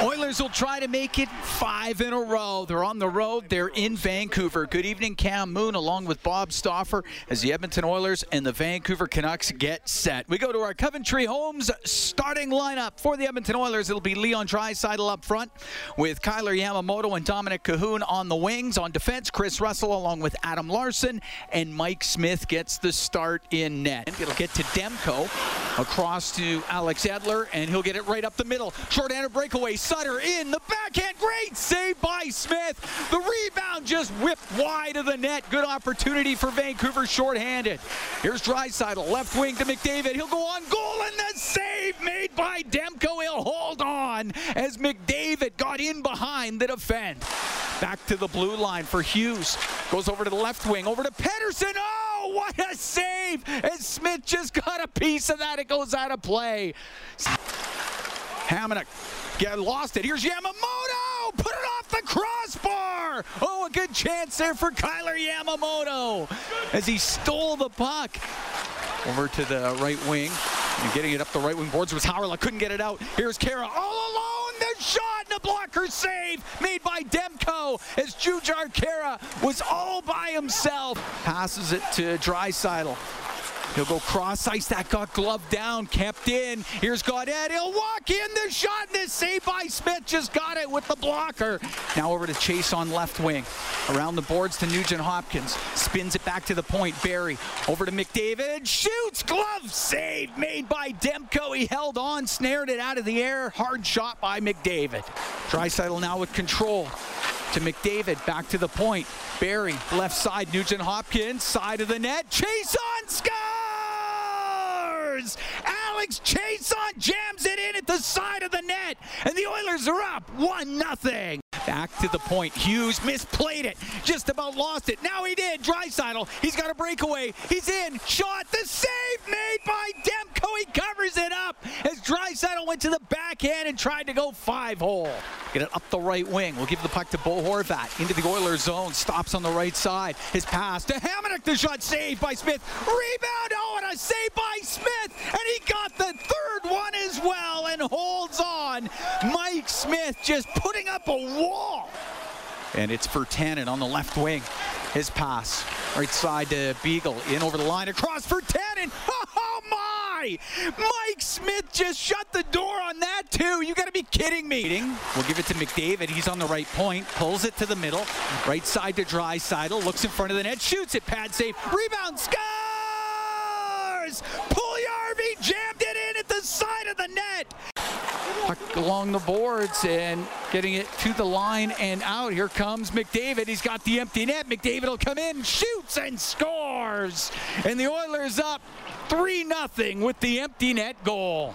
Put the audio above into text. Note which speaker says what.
Speaker 1: Oilers will try to make it five in a row. They're on the road. They're in Vancouver. Good evening, Cam Moon, along with Bob Stauffer, as the Edmonton Oilers and the Vancouver Canucks get set. We go to our Coventry Homes starting lineup for the Edmonton Oilers. It'll be Leon Draisaitl up front with Kailer Yamamoto and Dominic Kahun on the wings. On defense, Kris Russell along with Adam Larsson and Mike Smith gets the start in net. It'll get to Demko across to Alex Edler, and he'll get it right up the middle. Short-handed breakaway. Sutter in the backhand. Great save by Smith. The rebound just whipped wide of the net. Good opportunity for Vancouver short-handed. Here's Draisaitl, left wing to McDavid. He'll go on goal and the save made by Demko. He'll hold on as McDavid got in behind the defense. Back to the blue line for Hughes. Goes over to the left wing, over to Pettersson. Oh, what a save! And Smith just got a piece of that. It goes out of play. Hamonic Get lost it. Here's Yamamoto. Put it off the crossbar. Oh, a good chance there for Kailer Yamamoto as he stole the puck. Over to the right wing and getting it up the right wing boards was Howard. Couldn't get it out. Here's Khaira all alone. The shot and a blocker save made by Demko as Jujhar Khaira was all by himself. Passes it to Draisaitl. He'll go cross ice. That got gloved down, kept in. Here's Gaudette. He'll walk in the shot. And the save by Smith just got it with the blocker. Now over to Chiasson left wing. Around the boards to Nugent Hopkins. Spins it back to the point. Barrie over to McDavid. Shoots. Glove save made by Demko. He held on, snared it out of the air. Hard shot by McDavid. Draisaitl now with control to McDavid, back to the point. Barrie left side, Nugent Hopkins, side of the net. Chiasson scores! Alex Chiasson jams it in at the side of the net, and the Oilers are up 1 0. Back to the point. Hughes misplayed it. Just about lost it. Now he did. Draisaitl. He's got a breakaway. He's in. Shot. The save made by Demko. He covers it up as Draisaitl went to the backhand and tried to go five hole. Get it up the right wing. We'll give the puck to Bo Horvat into the Oilers zone. Stops on the right side. His pass to Hamonic. The shot saved by Smith. Rebound. Oh, and a save by Smith. And he got the third one as well and holds on. Mike Smith just putting up a wall. And it's for Tannen on the left wing. His pass. Right side to Beagle. In over the line. Across for Tannen. Oh, my! Mike Smith just shut the door on that, too. You got to be kidding me. We'll give it to McDavid. He's on the right point. Pulls it to the middle. Right side to Draisaitl. Looks in front of the net. Shoots it. Pad save. Rebound. Scores! Puljujarvi jammed it in at the side of the net. Along the boards and getting it to the line and out. Here comes McDavid. He's got the empty net. McDavid will come in, shoots and scores. And the Oilers up 3 0 with the empty net goal.